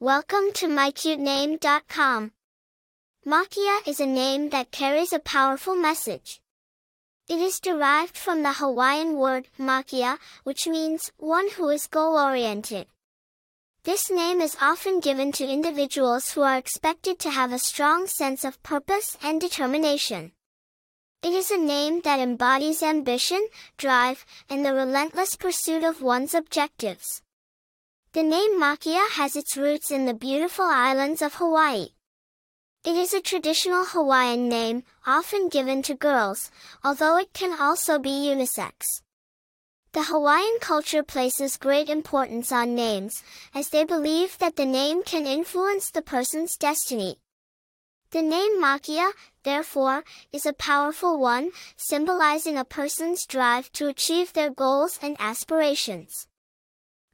Welcome to mycutename.com. Makia is a name that carries a powerful message. It is derived from the Hawaiian word makia, which means one who is goal-oriented. This name is often given to individuals who are expected to have a strong sense of purpose and determination. It is a name that embodies ambition, drive, and the relentless pursuit of one's objectives. The name Makia has its roots in the beautiful islands of Hawaii. It is a traditional Hawaiian name, often given to girls, although it can also be unisex. The Hawaiian culture places great importance on names, as they believe that the name can influence the person's destiny. The name Makia, therefore, is a powerful one, symbolizing a person's drive to achieve their goals and aspirations.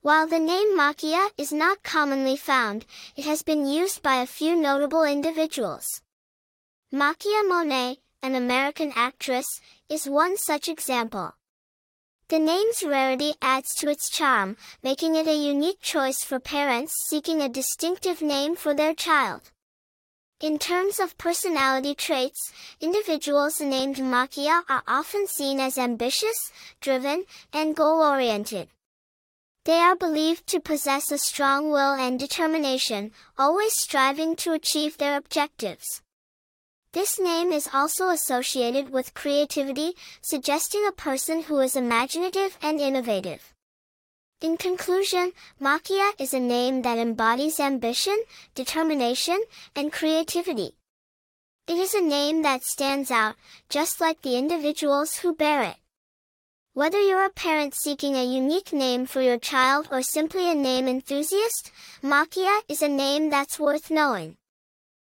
While the name Makia is not commonly found, it has been used by a few notable individuals. Makia Monet, an American actress, is one such example. The name's rarity adds to its charm, making it a unique choice for parents seeking a distinctive name for their child. In terms of personality traits, individuals named Makia are often seen as ambitious, driven, and goal-oriented. They are believed to possess a strong will and determination, always striving to achieve their objectives. This name is also associated with creativity, suggesting a person who is imaginative and innovative. In conclusion, Makia is a name that embodies ambition, determination, and creativity. It is a name that stands out, just like the individuals who bear it. Whether you're a parent seeking a unique name for your child or simply a name enthusiast, Makia is a name that's worth knowing.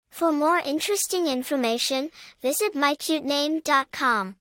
For more interesting information, visit mycutename.com.